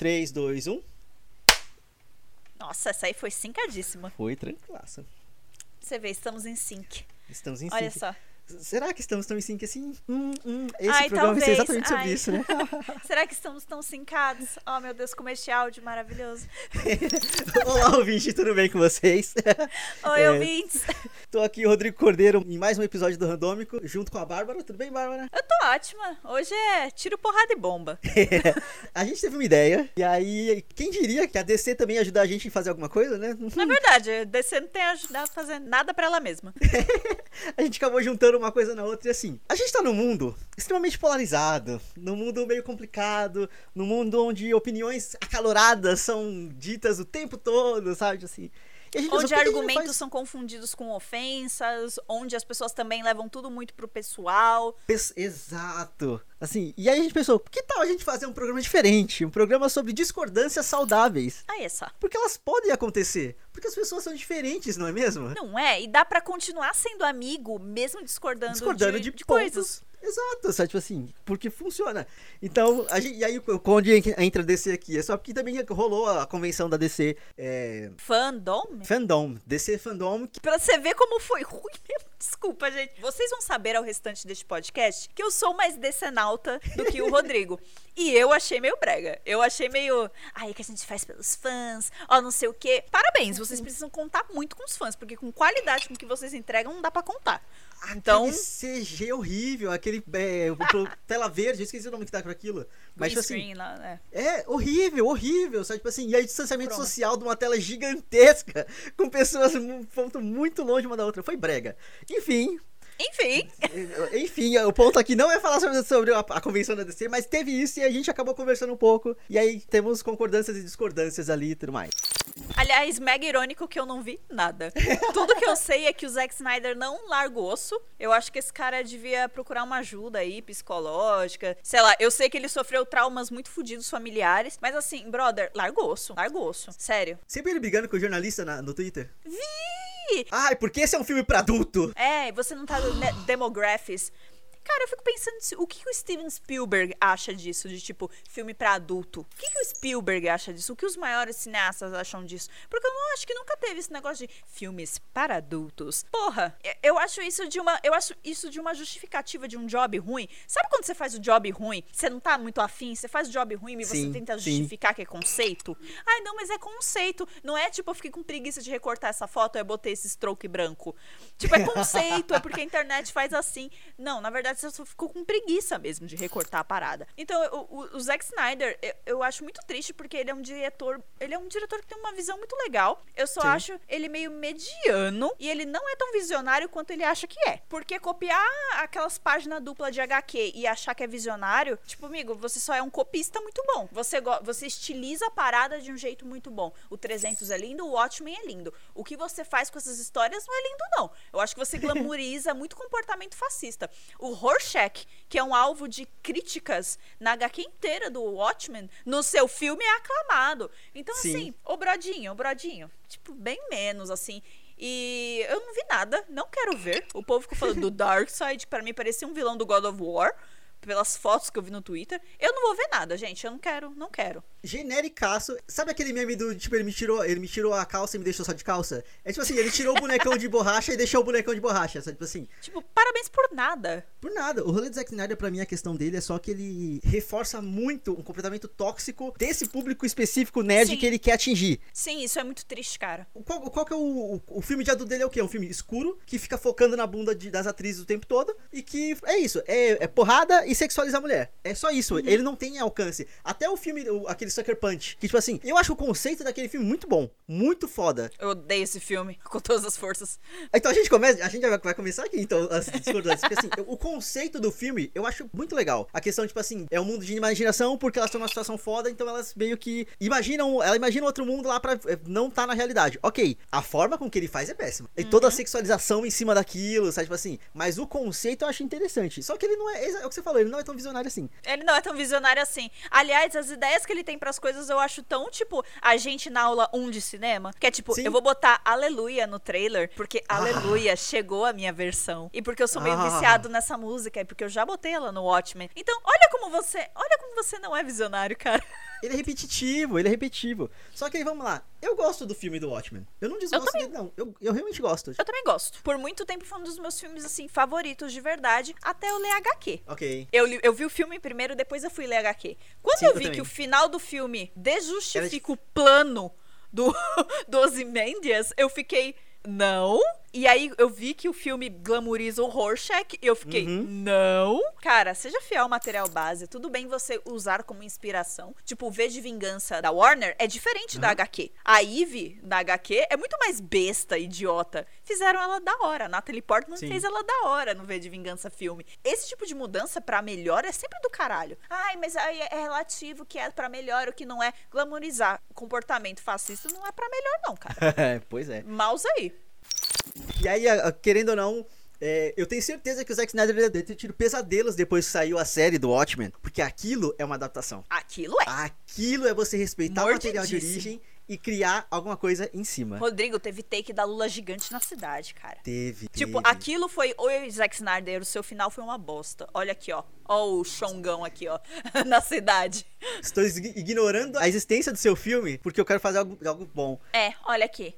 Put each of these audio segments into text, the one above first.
3, 2, 1. Nossa, essa aí foi sincadíssima. Foi tranquilaça. Você vê, estamos em sync. Estamos em Olha sync. só. Será que estamos tão em sync assim? Hum, hum. Esse Ai, programa vai ser talvez. exatamente sobre Ai. isso, né? Será que estamos tão sincados? Oh, meu Deus, como este áudio maravilhoso. Olá, ouvinte, tudo bem com vocês? Oi, É. ouvintes. Tô aqui, Rodrigo Cordeiro, em mais um episódio do Randômico, junto com a Bárbara. Tudo bem, Bárbara? Eu ótima. Hoje é tiro, porrada e bomba. a gente teve uma ideia, e aí, quem diria que a DC também ia ajudar a gente a fazer alguma coisa, né? Na verdade, a DC não tem ajudado a fazer nada pra ela mesma. a gente acabou juntando uma coisa na outra e assim, a gente tá num mundo extremamente polarizado, num mundo meio complicado, num mundo onde opiniões acaloradas são ditas o tempo todo, sabe? Assim. Onde argumentos faz são confundidos com ofensas, onde as pessoas também levam tudo muito pro pessoal. Pes- Exato. Assim, e aí a gente pensou, que tal a gente fazer um programa diferente? Um programa sobre discordâncias saudáveis. Aí é só. Porque elas podem acontecer. Porque as pessoas são diferentes, não é mesmo? Não é? E dá pra continuar sendo amigo, mesmo discordando, discordando de, de, de pontos. coisas. Exato, sabe? Tipo assim, porque funciona. Então, a gente, e aí, onde entra a DC aqui? É só porque também rolou a convenção da DC é, Fandom? Fandom. DC Fandom, que Pra você ver como foi ruim mesmo. Desculpa, gente. Vocês vão saber ao restante deste podcast que eu sou mais decenalta do que o Rodrigo. E eu achei meio brega. Eu achei meio. Ai, que a gente faz pelos fãs, ó, não sei o quê. Parabéns, vocês precisam contar muito com os fãs, porque com qualidade com que vocês entregam, não dá pra contar. Então. Aquele CG horrível, aquele é, tela verde, eu esqueci o nome que tá pra aquilo. Mas, green tipo assim, screen lá, né? É horrível, horrível, sabe? Tipo assim, e aí distanciamento Chroma. social de uma tela gigantesca, com pessoas um ponto muito longe uma da outra. Foi brega. Enfim, Enfim. enfim, o ponto aqui não é falar sobre, sobre a, a convenção da DC, mas teve isso e a gente acabou conversando um pouco. E aí temos concordâncias e discordâncias ali e tudo mais. Aliás, mega irônico que eu não vi nada. Tudo que eu sei é que o Zack Snyder não larga o osso. Eu acho que esse cara devia procurar uma ajuda aí, psicológica. Sei lá, eu sei que ele sofreu traumas muito fodidos familiares. Mas assim, brother, larga o osso. Larga o osso. Sério. Sempre ele brigando com o jornalista na- no Twitter. Vi! Ai, porque esse é um filme pra adulto. É, você não tá demographics. Cara, eu fico pensando o que, que o Steven Spielberg acha disso, de tipo, filme pra adulto. O que, que o Spielberg acha disso? O que os maiores cineastas acham disso? Porque eu não acho que nunca teve esse negócio de filmes para adultos. Porra, eu- acho isso de uma. Eu acho isso de uma justificativa de um job ruim. Sabe quando você faz o job ruim? Você não tá muito afim, você faz o job ruim e você Sim, tenta sim. justificar que é conceito. Ai, não, mas é conceito. Não é tipo, eu fiquei com preguiça de recortar essa foto e eu botei esse stroke branco. Tipo, é conceito, é porque a internet faz assim. Não, na verdade, você só ficou com preguiça mesmo de recortar a parada. Então, o, o- o Zack Snyder, eu, eu acho muito triste porque ele é um diretor. Ele é um diretor que tem uma visão muito legal. Eu só Sim. acho ele meio mediano e ele não é tão visionário quanto ele acha que é. Porque copiar aquelas páginas duplas de HQ e achar que é visionário, tipo, amigo, você só é um copista muito bom. Você, você estiliza a parada de um jeito muito bom. O 300 é lindo, o Watchmen é lindo. O que você faz com essas histórias não é lindo, não. Eu acho que você glamouriza muito comportamento fascista. O Rorschach, que é um alvo de críticas na HQ inteira do Watchmen, no seu filme é aclamado. Então, Sim. assim, ô brodinho, ô brodinho, tipo, bem menos, assim. E eu não vi nada, não quero ver. O povo ficou falando do Darkseid, que pra mim parecia um vilão do God of War, pelas fotos que eu vi no Twitter. Eu não vou ver nada, gente, eu não quero, não quero. Genericaço. Sabe aquele meme do, tipo, ele me tirou, ele me tirou a calça e me deixou só de calça? É tipo assim, ele tirou o bonecão de borracha e deixou o bonecão de borracha, sabe? Tipo assim, Tipo, parabéns por nada. Por nada. O rolê do Zack Snyder, pra mim, a questão dele é só que ele reforça muito um comportamento tóxico desse público específico nerd Sim. que ele quer atingir. Sim, isso é muito triste, cara. O- Qual, qual que é o, o, o filme de adulto dele é o quê? É um filme escuro, que fica focando na bunda de- das atrizes o tempo todo, e que é isso, é, é porrada e sexualizar a mulher. É só isso, Uhum. ele não tem alcance. Até o filme, o- aquele Sucker Punch, que tipo assim, eu acho o conceito daquele filme muito bom, muito foda. Eu odeio esse filme com todas as forças. Então a gente começa, a gente vai, começar aqui então as discordâncias, porque assim, o conceito do filme eu acho muito legal. A questão tipo assim, é um mundo de imaginação porque elas estão numa situação foda, então elas meio que imaginam, ela imagina outro mundo lá pra é, não tá na realidade. OK, a forma com que ele faz é péssima. E toda a sexualização em cima daquilo, sabe tipo assim, mas o conceito eu acho interessante. Só que ele não é, é o que você falou, ele não é tão visionário assim. Ele não é tão visionário assim. Aliás, as ideias que ele tem pras coisas eu acho tão, tipo, a gente na aula 1 de cinema, que é tipo, Sim. eu vou botar aleluia no trailer, porque aleluia chegou a minha versão. E porque eu sou meio Ah. viciado nessa música, e porque eu já botei ela no Watchmen. Então, olha como você, olha como você não é visionário, cara. Ele é repetitivo, ele é repetitivo. Só que aí vamos lá. Eu gosto do filme do Watchmen. Eu não desgosto também. dele, não. Eu, eu realmente gosto. Eu também gosto. Por muito tempo foi um dos meus filmes, assim, favoritos de verdade, até eu ler HQ. Ok. Eu, li- eu vi o filme primeiro, depois eu fui ler HQ. Quando Sim, eu eu vi que o final do filme desjustifica o plano do, do Ozymandias, eu fiquei, não. E aí eu vi que o filme glamoriza o Rorschach e eu fiquei, Uhum. não. Cara, seja fiel ao material base. Tudo bem você usar como inspiração. Tipo, o V de Vingança da Warner é diferente da HQ. A Eve, da HQ, é muito mais besta, idiota. Fizeram ela da hora. A Natalie Portman Sim. fez ela da hora no V de Vingança filme. Esse tipo de mudança pra melhor é sempre do caralho. Ai, mas aí é relativo o que é pra melhor, o que não é. Glamorizar comportamento fascista não é pra melhor, não, cara. pois é. Mouse aí. E aí, querendo ou não, é, eu tenho certeza que o Zack Snyder deve ter tido pesadelos depois que saiu a série do Watchmen, porque aquilo é uma adaptação. Aquilo é. Aquilo é você respeitar o material de origem e criar alguma coisa em cima. Rodrigo teve take da Lula gigante na cidade, cara. Teve, Tipo, teve. aquilo foi. Oi, Zack Snyder, o seu final foi uma bosta. Olha aqui, ó. Ó o chongão aqui, ó. na cidade. Estou ign- ignorando a existência do seu filme porque eu quero fazer algo, algo bom. É, olha aqui.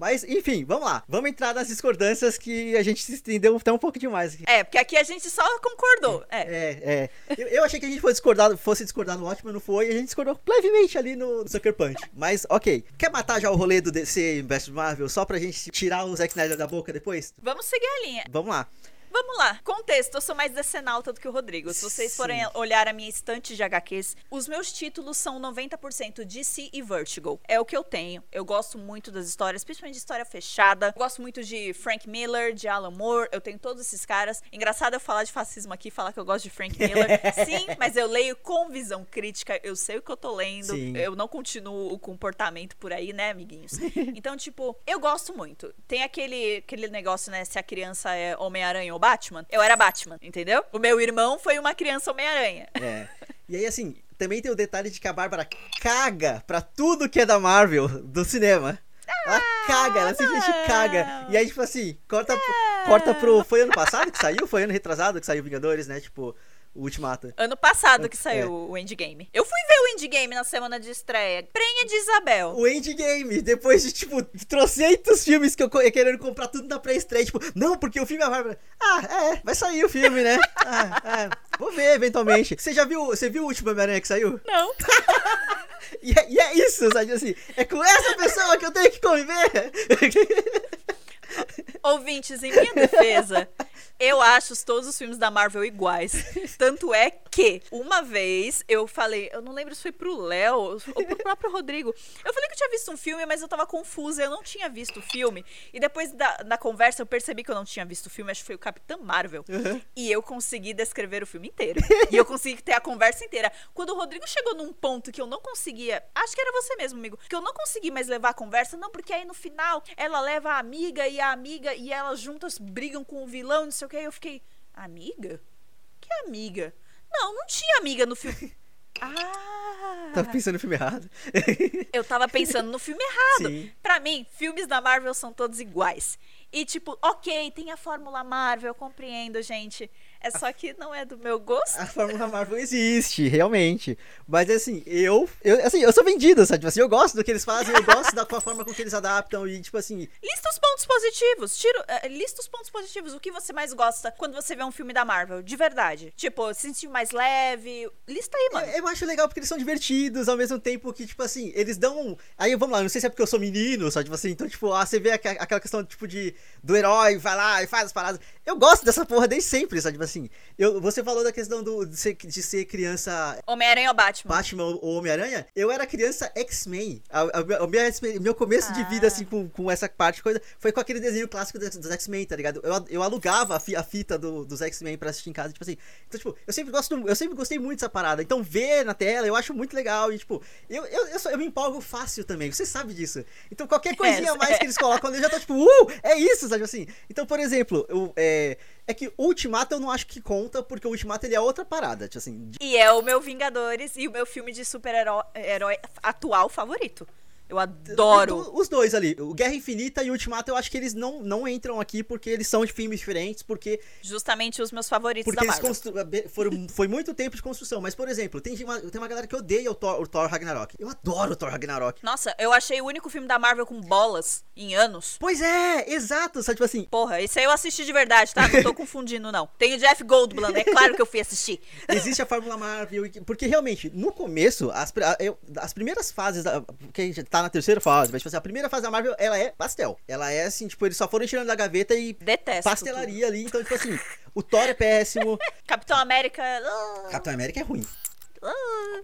Mas, enfim, vamos lá. Vamos entrar nas discordâncias que a gente se estendeu até um pouco demais aqui. É, porque aqui a gente só concordou. É. É, é. Eu, eu achei que a gente fosse discordar, fosse discordar no Watchmen, não foi. E a gente discordou levemente ali no Sucker Punch. Mas, ok. Quer matar já o rolê do DC vs Marvel só pra gente tirar o Zack Snyder da boca depois? Vamos seguir a linha. Vamos lá. Vamos lá. Contexto, eu sou mais decenalta do que o Rodrigo. Se vocês forem Sim. olhar a minha estante de HQs, os meus títulos são 90% DC e Vertigo. É o que eu tenho. Eu gosto muito das histórias, principalmente de história fechada. Eu gosto muito de Frank Miller, de Alan Moore. Eu tenho todos esses caras. Engraçado eu falar de fascismo aqui, falar que eu gosto de Frank Miller. Sim, mas eu leio com visão crítica. Eu sei o que eu tô lendo. Sim. Eu não continuo o comportamento por aí, né, amiguinhos? Então, tipo, eu gosto muito. Tem aquele, aquele negócio, né? Se a criança é Homem-Aranha ou Batman. Eu era Batman, entendeu? O meu irmão foi uma criança Homem-Aranha. É. E aí, assim, também tem o detalhe de que a Bárbara caga pra tudo que é da Marvel do cinema. Ela caga, ela simplesmente não. caga. E aí, tipo assim, corta, corta pro. Foi ano passado que saiu? Foi ano retrasado que saiu Vingadores, né? Tipo, o Ultimato. Ano passado que É. saiu o Endgame. Eu fui ver o Endgame na semana de estreia. Prenha de Isabel. O Endgame, depois de, tipo, trocentos filmes que eu querendo comprar tudo na pré-estreia, tipo, não, porque o filme é a Bárbara. Ah, é, vai sair o filme, né? Ah, é, vou ver eventualmente. Você já viu, você viu o último Homem-Aranha que saiu? Não. E é, e é isso, sabe assim? É com essa pessoa que eu tenho que conviver. Ouvintes, em minha defesa, eu acho todos os filmes da Marvel iguais. Tanto é que, uma vez, eu falei, eu não lembro se foi pro Léo ou pro próprio Rodrigo. Eu falei que eu tinha visto um filme, mas eu tava confusa, eu não tinha visto o filme. E depois da, da conversa, eu percebi que eu não tinha visto o filme, acho que foi o Capitã Marvel. E eu consegui descrever o filme inteiro. e eu consegui ter a conversa inteira. Quando o Rodrigo chegou num ponto que eu não conseguia, acho que era você mesmo, amigo, que eu não consegui mais levar a conversa, não, porque aí no final ela leva a amiga e a amiga e elas juntas brigam com o vilão, não sei o que. Aí eu fiquei, amiga? Que amiga? Não, não tinha amiga no filme. Ah! Tava pensando no filme errado. Eu tava pensando no filme errado. Sim. Pra mim, filmes da Marvel são todos iguais. E tipo, ok, tem a fórmula Marvel, eu compreendo, gente. É só que não é do meu gosto. A Fórmula Marvel existe, realmente. Mas assim, eu, eu assim, eu sou vendido, sabe? Tipo assim, eu gosto do que eles fazem, eu gosto da forma com que eles adaptam e tipo assim, Lista os pontos positivos. Tiro, eh, lista os pontos positivos. O que você mais gosta quando você vê um filme da Marvel? De verdade. Tipo, se sentir mais leve. Lista aí, mano. eu, eu acho legal porque eles são divertidos, ao mesmo tempo que, tipo assim, eles dão. Aí vamos lá, não sei se é porque eu sou menino, sabe? Tipo assim, então, tipo, ah, você vê aquela questão, tipo, de do herói, vai lá e faz as paradas. Eu gosto dessa porra desde sempre, sabe? Tipo assim, eu, você falou da questão do, de, ser, de ser criança Homem-Aranha ou Batman? Batman ou Homem-Aranha, eu era criança X-Men. Exper- meu começo de vida, Ah. assim, com, com essa parte, coisa, foi com aquele desenho clássico dos, dos X-Men, tá ligado? Eu, eu alugava a, fi- a fita do- dos X-Men pra assistir em casa, tipo assim. Então, tipo, eu sempre gosto, eu sempre gostei muito dessa parada. Então, ver na tela, eu acho muito legal. E, tipo, eu, eu, eu, sou- eu me empolgo fácil também, você sabe disso. Então, qualquer coisinha a mais que eles colocam, eu já tô, tipo, uh, é isso, sabe assim? Então, por exemplo, eu, é, é que o Ultimato eu não acho que conta, porque o Ultimato ele é outra parada, tipo assim, E é o meu Vingadores e o meu filme de super-herói herói atual favorito. Eu adoro. Os dois ali, o Guerra Infinita e o Ultimato, eu acho que eles não, não entram aqui porque eles são de filmes diferentes, porque. Justamente os meus favoritos porque da eles constru... foram, foi muito tempo de construção. Mas, por exemplo, tem uma, tem uma galera que odeia o Thor, o Thor Ragnarok. Eu adoro o Thor Ragnarok. Nossa, eu achei o único filme da Marvel com bolas em anos. Pois é, exato. Só tipo assim, Porra, esse aí eu assisti de verdade, tá? Não tô confundindo, não. Tem o Jeff Goldblum, é claro que eu fui assistir. existe a Fórmula Marvel. Porque realmente, no começo, as, eu- as primeiras fases. Da, que a gente tá na terceira fase, mas tipo assim, a primeira fase da Marvel, ela é pastel. Ela é assim, tipo, eles só foram tirando da gaveta e Detesto. pastelaria ali. Então, tipo assim, o Thor é péssimo. tudo. Capitão América. ah, Capitão América é ruim. ah,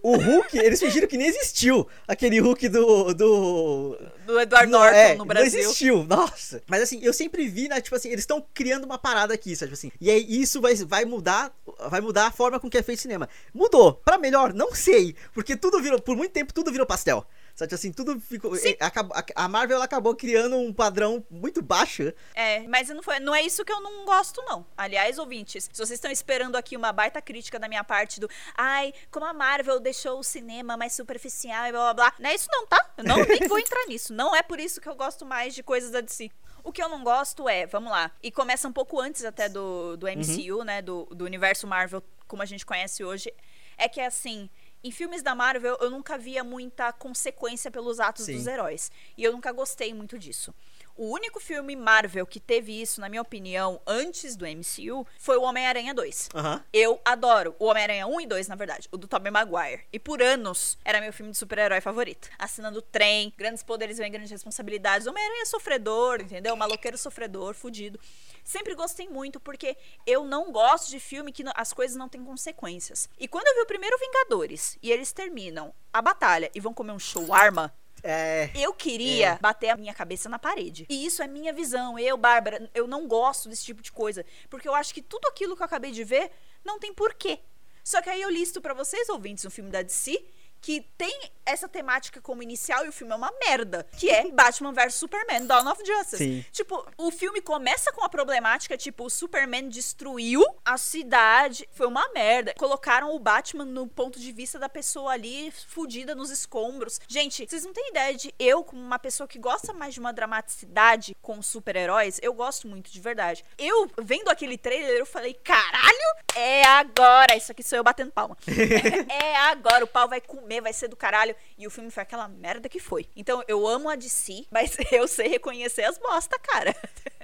O Hulk, eles fingiram que nem existiu. Aquele Hulk do. do. do Edward Norton é, no Brasil. Não existiu, nossa. Mas assim, eu sempre vi, né, tipo assim, eles estão criando uma parada aqui, sabe, tipo assim. E aí isso vai, vai mudar, vai mudar a forma com que é feito cinema. Mudou, pra melhor, não sei, porque tudo virou, por muito tempo tudo virou pastel. Sabe, assim, tudo ficou. É, acabou- a, Marvel ela acabou criando um padrão muito baixo. É, mas não, foi, não é isso que eu não gosto, não. Aliás, ouvintes, se vocês estão esperando aqui uma baita crítica da minha parte do ai, como a Marvel deixou o cinema mais superficial e blá blá blá. Não é isso, não, tá? Eu não nem vou entrar nisso. Não é por isso que eu gosto mais de coisas da DC. O que eu não gosto é, vamos lá, e começa um pouco antes até do, do MCU, né? Do, do universo Marvel, como a gente conhece hoje, é que assim. Em filmes da Marvel, eu nunca via muita consequência pelos atos Sim. dos heróis. E eu nunca gostei muito disso. O único filme Marvel que teve isso, na minha opinião, antes do MCU, foi o Homem-Aranha 2. Aham. Eu adoro o Homem-Aranha 1 e 2, na verdade, o do Tobey Maguire. E por anos era meu filme de super-herói favorito. Assinando trem, grandes poderes vêm grandes responsabilidades. Homem-Aranha é sofredor, entendeu? Maloqueiro sofredor, fudido. Sempre gostei muito porque eu não gosto de filme que as coisas não têm consequências. E quando eu vi o primeiro Vingadores e eles terminam a batalha e vão comer um shawarma, É. eu queria É. bater a minha cabeça na parede. E isso é minha visão. Eu, Bárbara, eu não gosto desse tipo de coisa. Porque eu acho que tudo aquilo que eu acabei de ver não tem porquê. Só que aí eu listo pra vocês, ouvintes, um filme da DC que tem essa temática como inicial e o filme é uma merda, que é Batman vs Superman, Dawn of Justice. Sim. Tipo, o filme começa com a problemática, tipo, o Superman destruiu a cidade, foi uma merda. Colocaram o Batman no ponto de vista da pessoa ali, fudida nos escombros. Gente, vocês não têm ideia de eu, como uma pessoa que gosta mais de uma dramaticidade com super-heróis, eu gosto muito, de verdade. Eu, vendo aquele trailer, eu falei, caralho, é agora. Isso aqui sou eu batendo palma. é agora, o pau vai comer, vai ser do caralho. E o filme foi aquela merda que foi. Então, eu amo a DC, mas eu sei reconhecer as bosta, cara.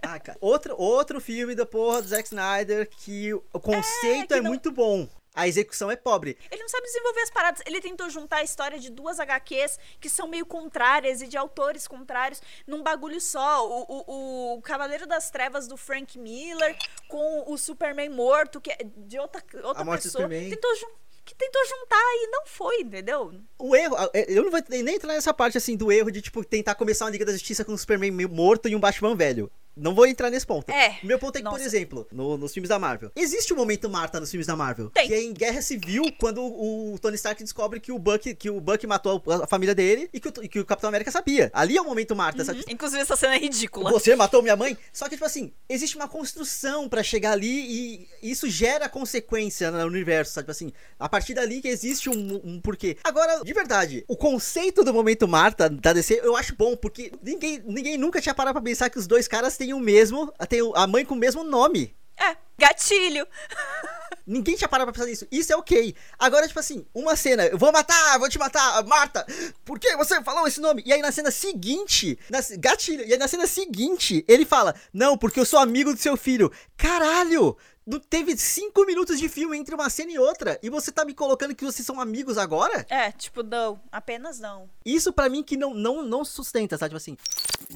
Ah, cara. Outro, outro filme da porra do Zack Snyder que o conceito que é, não- muito bom. A execução é pobre. Ele não sabe desenvolver as paradas. Ele tentou juntar a história de duas HQs que são meio contrárias e de autores contrários num bagulho só. O, o, o Cavaleiro das Trevas do Frank Miller com o Superman morto, que é de outra, outra A morte do pessoa. Superman. Tentou jun- que tentou juntar e não foi, entendeu? O erro, eu não vou nem entrar nessa parte assim do erro de tipo tentar começar uma Liga da Justiça com um Superman morto e um Batman velho. Não vou entrar nesse ponto. É, meu ponto é que, por nossa. exemplo, no- nos filmes da Marvel, existe o momento Marta nos filmes da Marvel. Tem. Que é em Guerra Civil, quando o, o Tony Stark descobre que o Buck, que o Buck matou a, a família dele e que, o, que o Capitão América sabia. Ali é o momento Marta, sabe? Inclusive, essa cena é ridícula. Você matou minha mãe? Só que, tipo assim, existe uma construção pra chegar ali e isso gera consequência no universo, sabe? Tipo assim, a partir dali que existe um, um porquê. Agora, de verdade, o conceito do momento Marta da DC eu acho bom, porque ninguém, ninguém nunca tinha parado pra pensar que os dois caras têm o mesmo, têm a mãe com o mesmo nome. É, gatilho. Ninguém tinha parado pra pensar nisso. Isso é ok. Agora, tipo assim, uma cena, eu vou matar, vou te matar, Marta, por que você falou esse nome? E aí na cena seguinte, na, gatilho, e aí na cena seguinte, ele fala, não, porque eu sou amigo do seu filho. Caralho! Teve cinco minutos de filme entre uma cena e outra, e você tá me colocando que vocês são amigos agora? É, tipo, não. Apenas não. Isso pra mim que não, não, não sustenta, sabe? Tipo assim.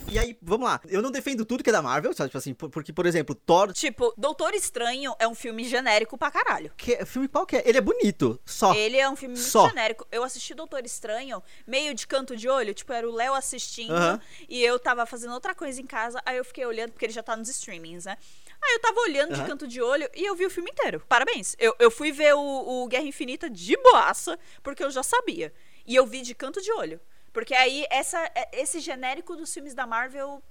E aí, vamos lá. Eu não defendo tudo que é da Marvel, sabe? Tipo assim, por- porque, por exemplo, Thor. Tipo, Doutor Estranho é um filme genérico pra caralho. Que, filme qual que é? Ele é bonito, só. Ele é um filme muito Só. genérico. Eu assisti Doutor Estranho, meio de canto de olho, tipo, era o Léo assistindo Aham. e eu tava fazendo outra coisa em casa, aí eu fiquei olhando, porque ele já tá nos streamings, né? Aí eu tava olhando de Aham. canto de olho e eu vi o filme inteiro. Parabéns. Eu, eu fui ver o, o Guerra Infinita de boaça, porque eu já sabia. E eu vi de canto de olho. Porque aí, essa, é- esse genérico dos filmes da Marvel,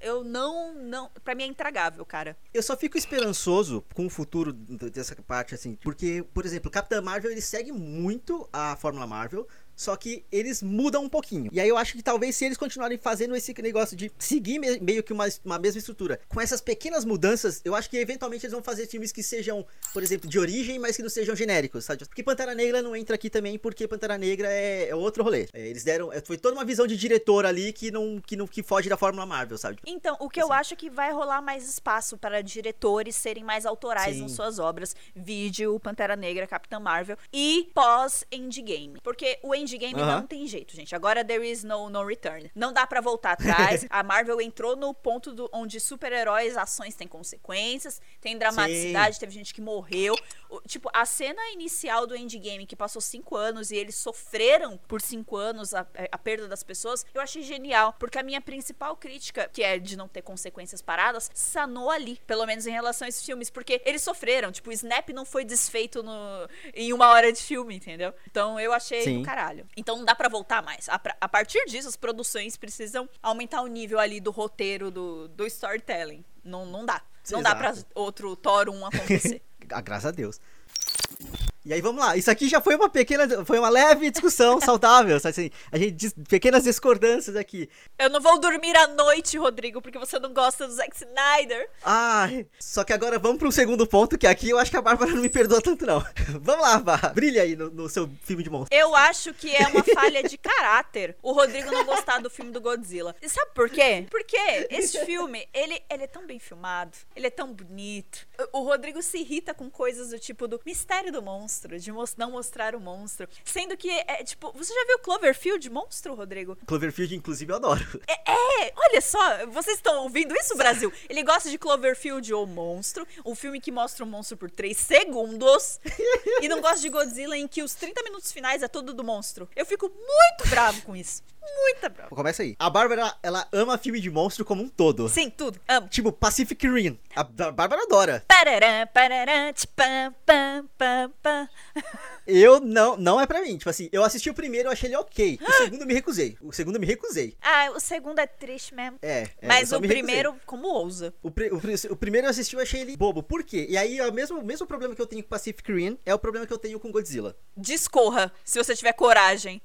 eu não, não. Pra mim é intragável, cara. Eu só fico esperançoso com o futuro dessa parte, assim. Porque, por exemplo, o Capitã Marvel ele segue muito a Fórmula Marvel. Só que eles mudam um pouquinho. E aí eu acho que talvez se eles continuarem fazendo esse negócio de seguir me meio que uma, uma mesma estrutura, com essas pequenas mudanças, eu acho que eventualmente eles vão fazer filmes que sejam, por exemplo, de origem, mas que não sejam genéricos, sabe? Porque Pantera Negra não entra aqui também, porque Pantera Negra é, é outro rolê. É, eles deram. é, Foi toda uma visão de diretor ali que não, que não que foge da Fórmula Marvel, sabe? Então, o que eu Assim. acho é que vai rolar mais espaço para diretores serem mais autorais Sim. nas suas obras. Vídeo, Pantera Negra, Capitã Marvel. E pós-Endgame. Porque o Endgame Aham. não tem jeito, gente. Agora there is no, no return. Não dá pra voltar atrás. A Marvel entrou no ponto do, onde super-heróis, ações têm consequências, tem dramaticidade, teve gente que morreu. O- tipo, a cena inicial do Endgame, que passou cinco anos e eles sofreram por cinco anos a, a perda das pessoas, eu achei genial. Porque a minha principal crítica, que é de não ter consequências paradas, sanou ali. Pelo menos em relação a esses filmes. Porque eles sofreram. Tipo, o Snap não foi desfeito no, em uma hora de filme, entendeu? Então eu achei Sim. do caralho. Então não dá pra voltar mais. A, a partir disso, as produções precisam aumentar o nível ali do roteiro, do, do storytelling. Não, não dá. Não dá pra Exato. outro Thor 1 acontecer. Ah, graças a Deus. E aí vamos lá, isso aqui já foi uma pequena, foi uma leve discussão saudável, sabe assim, a gente pequenas discordâncias aqui. Eu não vou dormir à noite, Rodrigo, porque você não gosta do Zack Snyder. Ai, só que agora vamos para um segundo ponto, que aqui eu acho que a Bárbara não me perdoa tanto não. vamos lá, Bárbara, brilha aí no, no seu filme de monstro. Eu acho que é uma falha de caráter o Rodrigo não gostar do filme do Godzilla. E sabe por quê? Porque esse filme, ele, ele é tão bem filmado, ele é tão bonito. O, o Rodrigo se irrita com coisas do tipo do mistério do monstro, de mos- não mostrar o monstro. Sendo que é tipo. Você já viu Cloverfield monstro, Rodrigo? Cloverfield, inclusive, eu adoro. É, olha só, vocês estão ouvindo isso, Brasil? Ele gosta de Cloverfield ou Monstro, um filme que mostra o monstro por 3 segundos, e não gosta de Godzilla em que os 30 minutos finais é tudo do monstro. Eu fico muito bravo com isso. Muita bravo. Começa aí. A Bárbara, ela ama filme de monstro como um todo. Sim, tudo. Amo. Tipo, Pacific Rim. A, Bárbara adora. Parará, parará, tchipam, pam, pam, pam. Eu não, não é pra mim. Tipo assim, eu assisti o primeiro, eu achei ele ok. O segundo eu me recusei. O segundo eu me recusei. Ah, o segundo é triste mesmo. É. é, Mas o primeiro, como ousa? O, pri- o pri- o primeiro eu assisti, eu achei ele bobo. Por quê? E aí, é o mesmo, o mesmo problema que eu tenho com Pacific Rim é o problema que eu tenho com Godzilla. Discorra, se você tiver coragem.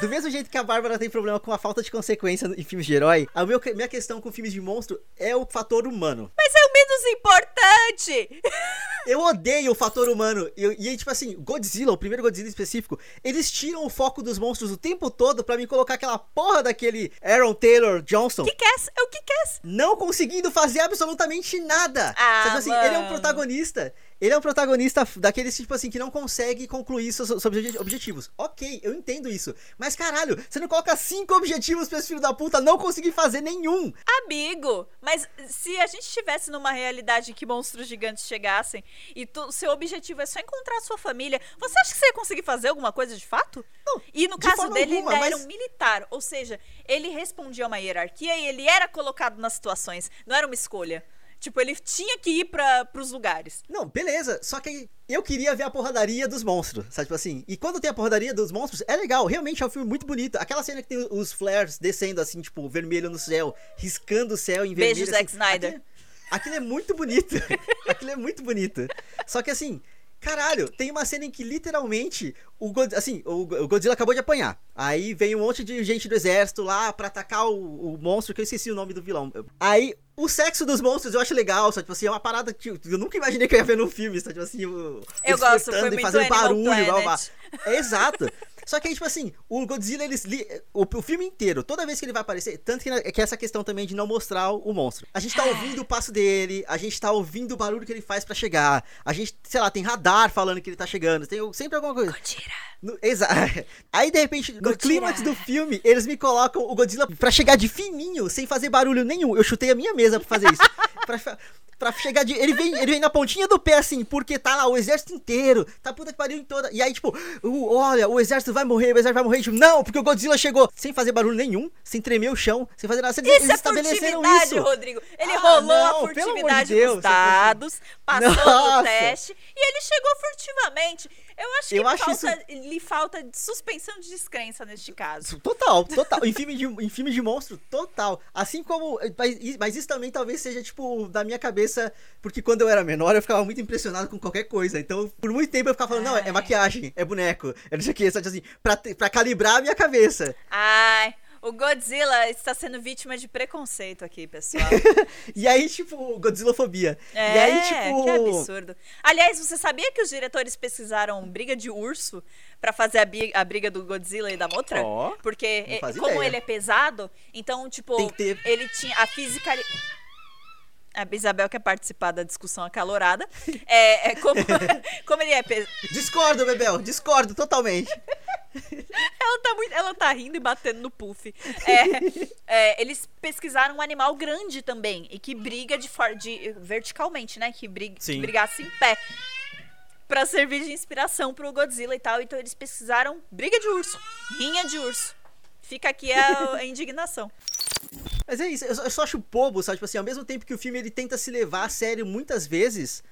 Do mesmo jeito que a Bárbara tem problema com a falta de consequência em filmes de herói, a meu- minha questão com filmes de monstro é o fator humano. Mas é o menos importante! Eu odeio o fator humano. E, eu- e tipo assim, Godzilla, o primeiro Godzilla em específico, eles tiram o foco dos monstros o tempo todo pra me colocar aquela porra daquele Aaron Taylor Johnson. que quer? É o que quer? não conseguindo fazer absolutamente nada. Ah, Sabe assim, ele é um mano. protagonista. Ele é um protagonista daqueles, tipo assim, que não consegue concluir seus, seus obje- objetivos. Ok, eu entendo isso. Mas caralho, você não coloca cinco objetivos pra esse filho da puta não conseguir fazer nenhum. Amigo, mas se a gente estivesse numa realidade em que monstros gigantes chegassem e tu- seu objetivo é só encontrar a sua família, você acha que você ia conseguir fazer alguma coisa de fato? Não, E no caso dele, alguma, ele mas- era um militar, ou seja, ele respondia a uma hierarquia e ele era colocado nas situações, não era uma escolha. Tipo, ele tinha que ir para pros lugares. Não, beleza. Só que eu queria ver a porradaria dos monstros, sabe? Tipo assim. E quando tem a porradaria dos monstros, é legal. Realmente é um filme muito bonito. Aquela cena que tem os flares descendo assim, tipo, vermelho no céu, riscando o céu em vermelho. Beijo, assim, Zack Snyder. Aquilo, aquilo é muito bonito. aquilo é muito bonito. Só que assim. Caralho, tem uma cena em que literalmente o, God- assim, o, Godzilla acabou de apanhar. Aí vem um monte de gente do exército lá pra atacar o, o monstro, que eu esqueci o nome do vilão. Aí, o sexo dos monstros eu acho legal, só tipo assim, é uma parada que eu eu nunca imaginei que eu ia ver num filme, só tipo assim, o, eles gosto, foi e fazendo barulho, igual Planet. É exato. Só que aí, tipo assim, o Godzilla, eles. li- O, o filme inteiro, toda vez que ele vai aparecer, tanto que, na- que essa questão também de não mostrar o, o monstro. A gente tá ouvindo o passo dele, a gente tá ouvindo o barulho que ele faz pra chegar. A gente, sei lá, tem radar falando que ele tá chegando. Tem sempre alguma coisa. No- Exato. Aí, de repente, no Godzilla. clímax do filme, eles me colocam o Godzilla pra chegar de fininho, sem fazer barulho nenhum. Eu chutei a minha mesa pra fazer isso. pra, pra chegar de. Ele vem, ele vem na pontinha do pé, assim, porque tá lá o exército inteiro. Tá puta que pariu em toda. E aí, tipo, o- olha, o exército vai morrer, o exército vai morrer. Tipo, não, porque o Godzilla chegou sem fazer barulho nenhum, sem tremer o chão, sem fazer nada. Eles, Isso eles é estabeleceram furtividade, isso. Rodrigo. Ele Ah, rolou não, a amor de furtividade Deus, dos dados, passou Nossa. no teste e ele chegou furtivamente. Eu acho que Eu acho falta, lhe falta de suspensão de descrença neste caso. Total, total. em, filme de, em filme de monstro, total. Assim como. Mas, mas isso também talvez seja, tipo, da minha cabeça. Porque quando eu era menor, eu ficava muito impressionado com qualquer coisa. Então, por muito tempo eu ficava falando, não, é Ai. maquiagem, é boneco, é não sei o que, sabe assim, pra, pra calibrar a minha cabeça. Ai, o Godzilla está sendo vítima de preconceito aqui, pessoal. E aí, tipo, Godzillofobia. É, e aí, tipo. que absurdo. Aliás, você sabia que os diretores pesquisaram briga de urso pra fazer a, briga do Godzilla e da Motra? Ó, Porque como ideia. ele é pesado, então, tipo, ter- ele tinha a física... A Isabel quer participar da discussão acalorada. É, é como, como ele é pesado. Discordo, Bebel, discordo totalmente. Ela tá, muito, ela tá rindo e batendo no puff. É, é, eles pesquisaram um animal grande também e que briga de, for- de verticalmente, né? Que, briga, que brigasse em pé. Pra servir de inspiração pro Godzilla e tal. Então eles pesquisaram briga de urso, rinha de urso. Fica aqui a, a indignação. Mas é isso, eu só, eu só acho bobo, sabe? Tipo assim, ao mesmo tempo que o filme ele tenta se levar a sério muitas vezes,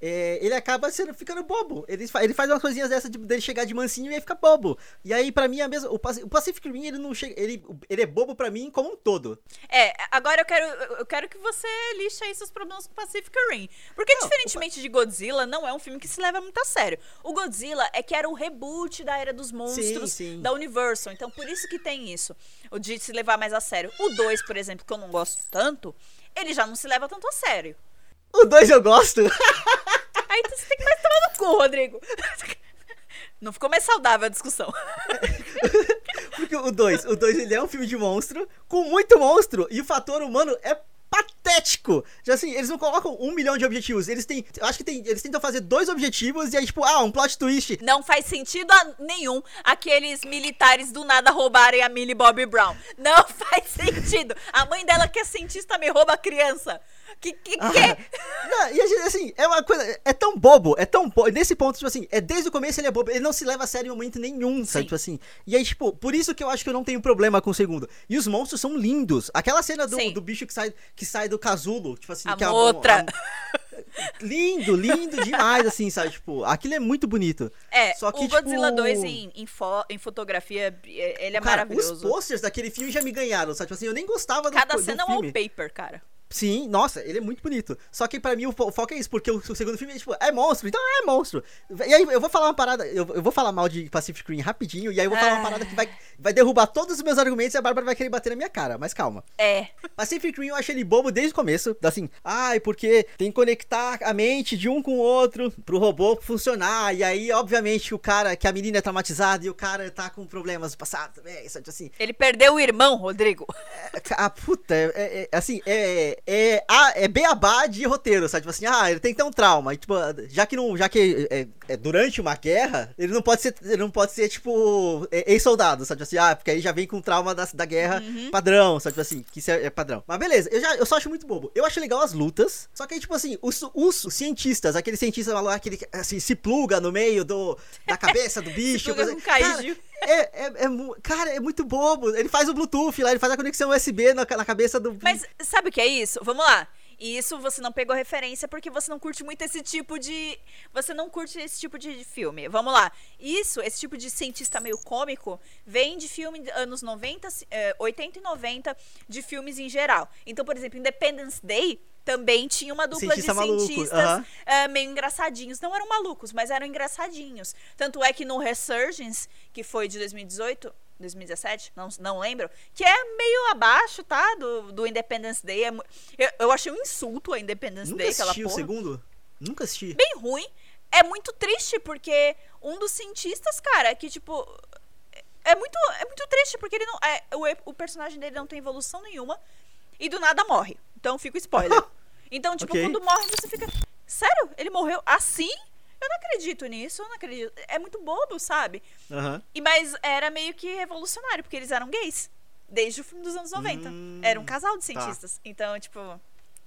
é, ele acaba sendo, ficando bobo. Ele, ele faz umas coisinhas dessas de, dele chegar de mansinho e aí fica bobo. E aí, pra mim, é a mesma. O, Paci- o Pacific Rim, ele não chega. Ele, ele é bobo pra mim como um todo. É, agora eu quero, eu quero que você lixe aí seus problemas com Pacific Rim. Porque, Não, diferentemente de Godzilla, não é um filme que se leva muito a sério. O Godzilla é que era o reboot da Era dos Monstros sim. da Universal. Então, por isso que tem isso. O de se levar mais a sério. O 2, por exemplo, que eu não gosto tanto, ele já não se leva tanto a sério. O 2 eu gosto. Aí você tem que mais tomar no cu, Rodrigo. Não ficou mais saudável a discussão. Porque o 2, o 2 ele é um filme de monstro, com muito monstro, e o fator humano é patético. Já assim, eles não colocam um milhão de objetivos. Eles têm. Eu acho que tem, eles tentam fazer dois objetivos e aí, tipo, ah, um plot twist. Não faz sentido nenhum aqueles militares do nada roubarem a Millie Bobby Brown. Não faz sentido. A mãe dela que é cientista me rouba a criança. Que que Ah, que? não, e a gente, assim, é uma coisa. É tão bobo, é tão bobo. Nesse ponto, tipo assim, é desde o começo ele é bobo. Ele não se leva a sério em momento nenhum, sabe? Sim. Tipo assim. E aí, tipo, por isso que eu acho que eu não tenho problema com o segundo. E os monstros são lindos. Aquela cena do, Sim. do bicho que sai, que sai do casulo, tipo assim, A que é outra. lindo, lindo demais, assim, sabe? Tipo, aquilo é muito bonito. É, Só que, o Godzilla tipo, 2 em, em, fo- em fotografia, é- ele é Cara, maravilhoso. os posters daquele filme já me ganharam, sabe? Tipo assim, eu nem gostava do, Cada do cena é um filme. wallpaper, cara. Sim, nossa, ele é muito bonito. Só que pra mim o, fo- o foco é isso, porque o, segundo filme é tipo, é monstro, então é monstro. E aí eu vou falar uma parada, eu, eu vou falar mal de Pacific Rim rapidinho, e aí eu vou falar uma Ah. parada que vai, vai derrubar todos os meus argumentos e a Bárbara vai querer bater na minha cara, mas calma. É. Pacific Rim eu achei ele bobo desde o começo, assim, ai, porque tem que conectar a mente de um com o outro pro robô funcionar, e aí, obviamente, o cara, que a menina é traumatizada e o cara tá com problemas do passado também, sabe, assim, Ele perdeu o irmão, Rodrigo. ah, puta, é, é- é- assim, é, é, a- é beabá de roteiro, sabe? Tipo assim, ah, ele tem que ter um trauma. E, tipo, já que não, já que é, é durante uma guerra, ele não pode ser, ele não pode ser, tipo, é- ex-soldado, sabe? Tipo assim, ah, porque aí já vem com trauma da, da guerra padrão, sabe? Tipo assim, que isso é, é padrão. Mas beleza, eu, já, eu só acho muito bobo. Eu acho legal as lutas, só que aí, tipo assim, os, os cientistas, aquele cientista lá, aquele, que, assim, se pluga no meio do, da cabeça do bicho. pluga coisa- kaiju. Cara, é, é, é cara, é muito bobo. Ele faz o Bluetooth lá, ele faz a conexão USB na, na cabeça do. Mas sabe o que é isso? Vamos lá. E isso você não pegou referência porque você não curte muito esse tipo de. Você não curte esse tipo de filme. Vamos lá. Isso, esse tipo de cientista meio cômico, vem de filme de anos 90, eh, 80 e 90, de filmes em geral. Então, por exemplo, Independence Day também tinha uma dupla Cientista de maluco, cientistas eh, meio engraçadinhos. Não eram malucos, mas eram engraçadinhos. Tanto é que no Resurgence, que foi de 2018. 2017, não, não lembro, que é meio abaixo, tá? Do, do Independence Day. É eu, eu achei um insulto a Independence Nunca Day, aquela assisti o porra. segundo? Nunca assisti. Bem ruim. É muito triste, porque um dos cientistas, cara, que tipo. É muito, é muito triste, porque ele não. É, o, o personagem dele não tem evolução nenhuma e do nada morre. Então fica o spoiler. Então, tipo, Ok. quando morre, você fica. Sério? Ele morreu assim? Eu não acredito nisso, eu não acredito. É muito bobo, sabe? E, mas era meio que revolucionário, porque eles eram gays. Desde o filme dos anos 90. Hum, era um casal de tá. cientistas. Então, tipo.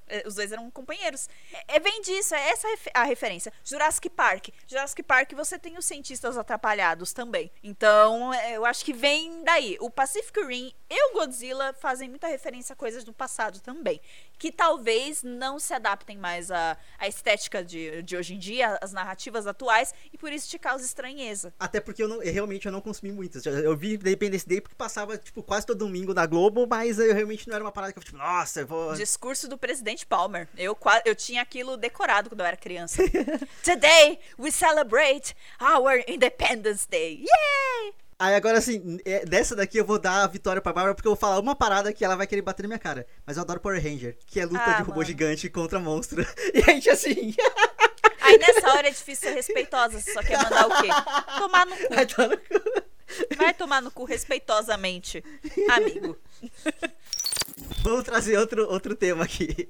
É, Os dois eram companheiros. É, é vem disso, é essa a referência. Jurassic Park. Jurassic Park você tem os cientistas atrapalhados também. Então, é, eu acho que vem daí. O Pacific Rim e o Godzilla fazem muita referência a coisas do passado também. Que talvez não se adaptem mais à, à estética de, de hoje em dia, às narrativas atuais, e por isso te causa estranheza. Até porque eu, não, eu realmente eu não consumi muitas. Eu, vi Independence Day porque passava, tipo, quase todo domingo na Globo, mas eu realmente não era uma parada que eu, tipo, nossa, eu vou. Discurso do presidente Palmer. Eu, eu tinha aquilo decorado quando eu era criança. Today we celebrate our Independence Day. Yay! Aí agora, assim, é, dessa daqui eu vou dar a vitória pra Bárbara porque eu vou falar uma parada que ela vai querer bater na minha cara. Mas eu adoro Power Ranger, que é luta Ah, de robô mano. gigante contra monstro. E a gente, assim, Aí nessa hora é difícil ser respeitosa. Você só quer mandar o quê? Tomar no cu. vai dar no cu. Vai tomar no cu respeitosamente, amigo. Vamos trazer outro, outro tema aqui.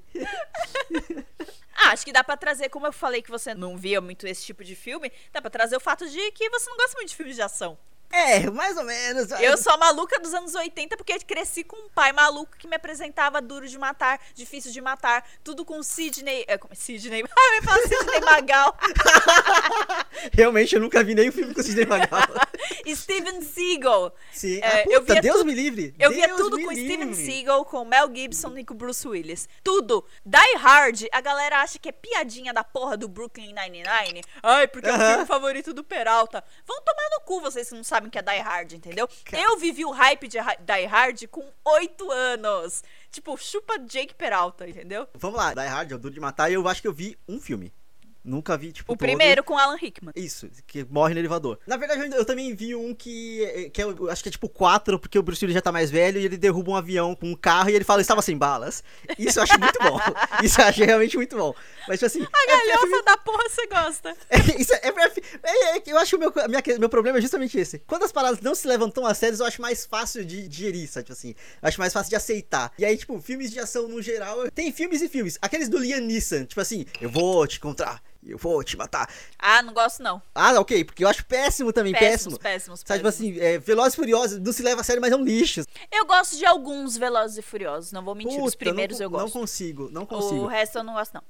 Ah, acho que dá pra trazer, como eu falei que você não via muito esse tipo de filme, dá pra trazer o fato de que você não gosta muito de filmes de ação. É, mais ou menos. Eu sou maluca dos anos 80 porque cresci com um pai maluco que me apresentava Duro de Matar, Difícil de Matar, tudo com Sidney. É, como é Sidney? Ah, eu falar Sidney Magal. Realmente, eu nunca vi nenhum filme com Sidney Magal. Steven Seagal. Sim. É, ah, eu puta, via Deus tudo- me livre. Eu via Deus tudo me com Steven livre. Seagal, com Mel Gibson e com Bruce Willis. Tudo. Die Hard, a galera acha que é piadinha da porra do Brooklyn Nine-Nine. Ai, porque é o filme favorito do Peralta. Vão tomar no cu vocês que não sabem que é Die Hard, entendeu? Eu vivi o hype de Die Hard com oito anos. Tipo, chupa Jake Peralta, entendeu? Vamos lá, Die Hard, é o Duro de Matar, e eu acho que eu vi um filme. Nunca vi, tipo, O todo. primeiro com Alan Rickman. Isso, que morre no elevador. Na verdade, eu, eu também vi um que, que é, eu acho que é tipo 4, porque o Bruce Willis já tá mais velho e ele derruba um avião com um carro e ele fala, estava sem balas. Isso eu acho muito bom. Isso eu achei realmente muito bom. Mas, tipo assim... A galhofa da porra você gosta. É, isso é, é- é- é eu acho que o meu, minha- meu problema é justamente esse. Quando as paradas não se levam tão a sério, eu acho mais fácil de digerir, sabe? Tipo assim, eu acho mais fácil de aceitar. E aí, tipo, filmes de ação no geral, tem filmes e filmes. Aqueles do Liam Neeson, tipo assim, eu vou te encontrar, eu vou te matar. Ah, não gosto não. Ah, ok, porque eu acho péssimo também, Péssimos, péssimo. péssimos, Sabe, tipo péssimos. assim, é, Velozes e Furiosos não se leva a sério, mas é um lixo. Eu gosto de alguns Velozes e Furiosos, não vou mentir. Os Puta, não primeiros co- eu Não gosto. consigo, não O consigo. resto eu não gosto, não.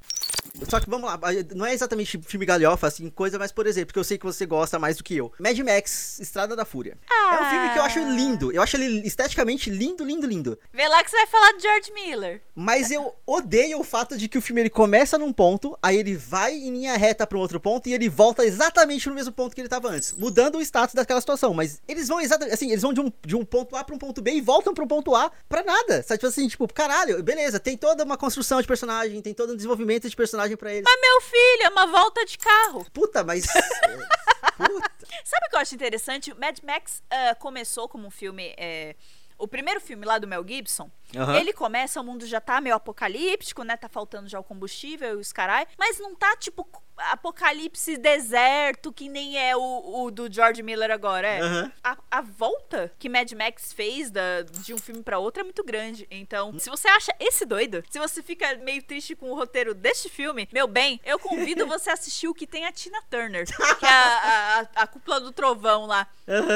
Só que vamos lá, não é exatamente filme galhofa, assim, coisa, mas por exemplo, que eu sei que você gosta mais do que eu. Mad Max, Estrada da Fúria. É um filme que eu acho Ah. lindo. Eu acho ele esteticamente lindo, lindo, lindo. Vê lá que você vai falar de George Miller. Mas eu odeio o fato de que o filme ele começa num ponto, aí ele vai em linha reta pra um outro ponto e ele volta exatamente no mesmo ponto que ele tava antes, mudando o status daquela situação. Mas eles vão exatamente, assim, eles vão de um, de um ponto A pra um ponto B e voltam pra um ponto A pra nada. Sabe, tipo assim, tipo, caralho, beleza, tem toda uma construção de personagem, tem todo um desenvolvimento de personagem pra eles. Mas meu filho, é uma volta de carro. Puta, mas. é, puta. Sabe o que eu acho interessante? O Mad Max ah, começou como um filme. é, o primeiro filme lá do Mel Gibson, Aham. ele começa, o mundo já tá meio apocalíptico, né? Tá faltando já o combustível e os carai. Mas não tá, tipo, apocalipse deserto, que nem é o, o do George Miller agora, é. Aham. A, a volta que Mad Max fez da, de um filme pra outro é muito grande. Então, se você acha esse doido, se você fica meio triste com o roteiro deste filme, meu bem, eu convido você a assistir o que tem a Tina Turner, que é a, a, a cúpula do trovão lá.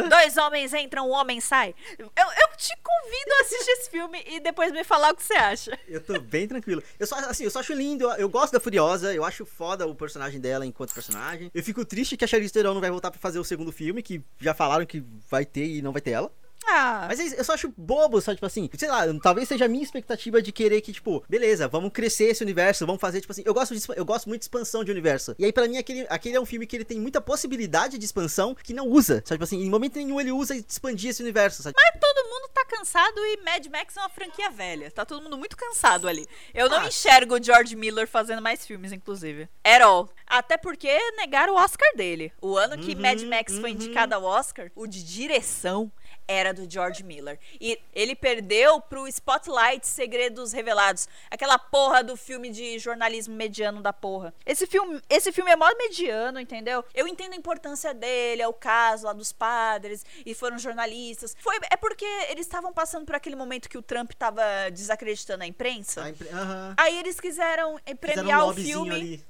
Dois homens entram, um homem sai. Eu, eu te convido a assistir esse filme e depois me falar o que você acha. Eu tô bem tranquilo. Eu só, assim, eu só acho lindo. Eu, gosto da Furiosa. Eu acho foda o personagem dela enquanto personagem. Eu fico triste que a Charlize Theron não vai voltar pra fazer o segundo filme, que já falaram que vai ter e não vai ter ela. Ah, Mas é eu só acho bobo, sabe? Tipo assim, sei lá, talvez seja a minha expectativa de querer que, tipo, beleza, vamos crescer esse universo, vamos fazer, tipo assim, eu gosto, de, eu gosto muito de expansão de universo. E aí, pra mim, aquele, aquele é um filme que ele tem muita possibilidade de expansão que não usa, sabe? Tipo assim, em momento nenhum ele usa expandir esse universo, sabe? Mas todo mundo tá cansado e Mad Max é uma franquia velha. Tá todo mundo muito cansado ali. Eu não Ah. enxergo o George Miller fazendo mais filmes, inclusive. At all. Até porque negaram o Oscar dele. O ano que Uhum, Mad Max foi uhum. indicado ao Oscar, o de direção era do George Miller. E ele perdeu pro Spotlight Segredos Revelados. Aquela porra do filme de jornalismo mediano da porra. Esse filme, esse filme é mó mediano, entendeu? Eu entendo a importância dele, é o caso lá dos padres, e foram jornalistas. Foi, é porque eles estavam passando por aquele momento que o Trump tava desacreditando a imprensa. A impre- Aham. Aí eles quiseram Fizeram um premiar o filme. ali.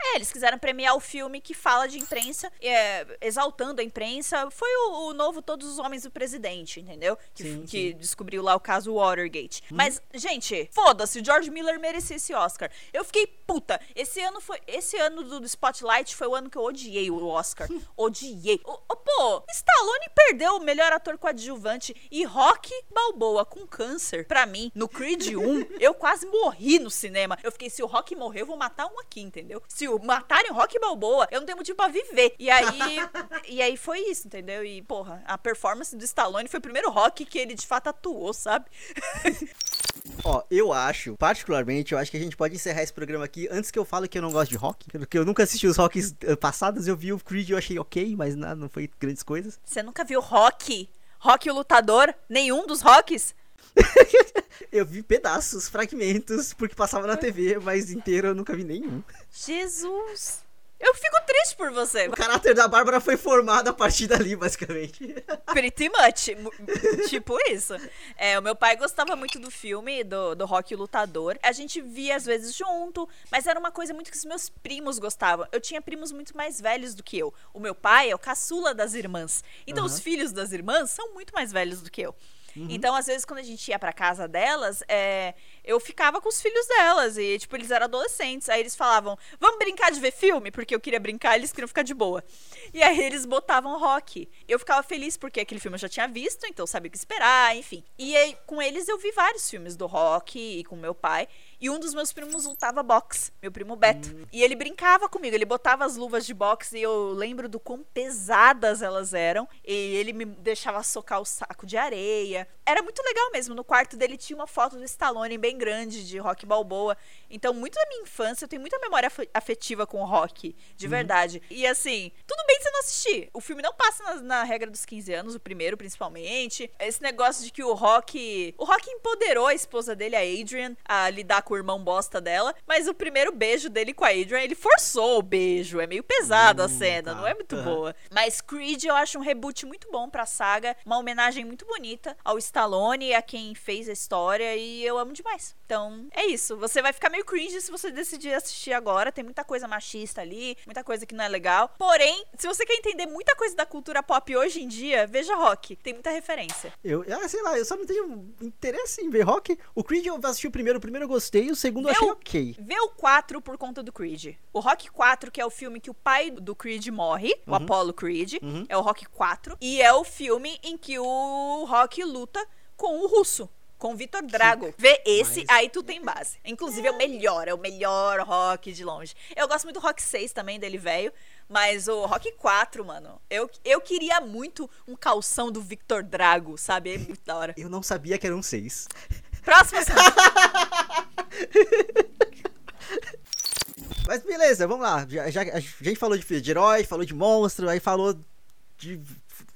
É, eles quiseram premiar o filme que fala de imprensa, é, exaltando a imprensa. Foi o, o, novo Todos os Homens do Presidente, entendeu? Que, sim, que sim. descobriu lá o caso Watergate. Hum. Mas, gente, foda-se, George Miller merecia esse Oscar. Eu fiquei puta. Esse ano foi. Esse ano do Spotlight foi o ano que eu odiei o Oscar. odiei. O, o, pô, Stallone perdeu o melhor ator coadjuvante e Rock Balboa com câncer. Pra mim, no Creed 1, eu quase morri no cinema. Eu fiquei, se o Rock morrer, eu vou matar um aqui, entendeu? Se matarem o Rock Balboa, eu não tenho motivo pra viver. E aí, e aí foi isso, entendeu? E, porra, a performance do Stallone foi o primeiro rock que ele de fato atuou, sabe? Ó, eu acho, particularmente, eu acho que a gente pode encerrar esse programa aqui antes que eu fale que eu não gosto de rock. Porque eu nunca assisti os rocks eh, passados, eu vi o Creed e eu achei ok, mas nada, não foi grandes coisas. Você nunca viu rock? Rock o Lutador? Nenhum dos rocks? eu vi pedaços, fragmentos, porque passava na TV, mas inteiro eu nunca vi nenhum. Jesus! Eu fico triste por você. O caráter da Bárbara foi formado a partir dali, basicamente. Pretty much. tipo isso. É, o meu pai gostava muito do filme, do, do Rock Lutador. A gente via às vezes junto, mas era uma coisa muito que os meus primos gostavam. Eu tinha primos muito mais velhos do que eu. O meu pai é o caçula das irmãs. Então uhum. os filhos das irmãs são muito mais velhos do que eu. Uhum. Então, às vezes, quando a gente ia pra casa delas, é, eu ficava com os filhos delas. E, tipo, eles eram adolescentes. Aí eles falavam, vamos brincar de ver filme? Porque eu queria brincar, eles queriam ficar de boa. E aí eles botavam rock. Eu ficava feliz porque aquele filme eu já tinha visto, então sabia o que esperar, enfim. E aí, com eles eu vi vários filmes do rock e com meu pai. E um dos meus primos lutava boxe, meu primo Beto. Hum. E ele brincava comigo, ele botava as luvas de boxe e eu lembro do quão pesadas elas eram. E ele me deixava socar o saco de areia. Era muito legal mesmo. No quarto dele tinha uma foto do Stallone bem grande, de rock balboa. Então, muito da minha infância, eu tenho muita memória afetiva com o rock, de uhum. verdade. E assim, tudo bem se não assistir. O filme não passa na, na, regra dos 15 anos, o primeiro principalmente. Esse negócio de que o rock. O rock empoderou a esposa dele, a Adrian, a lidar com com o irmão bosta dela. Mas o primeiro beijo dele com a Adrian, ele forçou o beijo. É meio pesado uh, a cena, tá. não é muito uhum. boa. Mas Creed eu acho um reboot muito bom pra saga. Uma homenagem muito bonita ao Stallone, a quem fez a história. E eu amo demais. Então, é isso. Você vai ficar meio cringe se você decidir assistir agora. Tem muita coisa machista ali, muita coisa que não é legal. Porém, se você quer entender muita coisa da cultura pop hoje em dia, veja rock. Tem muita referência. Eu, ah, sei lá, eu só não tenho interesse em ver rock. O Creed eu assisti o primeiro, o primeiro eu gostei gostei, o segundo eu achei ok. Vê o 4 por conta do Creed. O Rock 4, que é o filme que o pai do Creed morre, uhum. o Apollo Creed, uhum. é o Rock 4. E é o filme em que o Rock luta com o russo com o Vitor Drago. Vê esse, Mas... aí tu tem base. Inclusive, é o melhor, é o melhor rock de longe. Eu gosto muito do Rock 6 também, dele velho. Mas o Rock 4, mano, eu, eu queria muito um calção do Victor Drago, sabe? É muito da hora. Eu não sabia que era um 6. Próximo Mas beleza, vamos lá. Já, já, a gente falou de, de herói, falou de monstro, aí falou de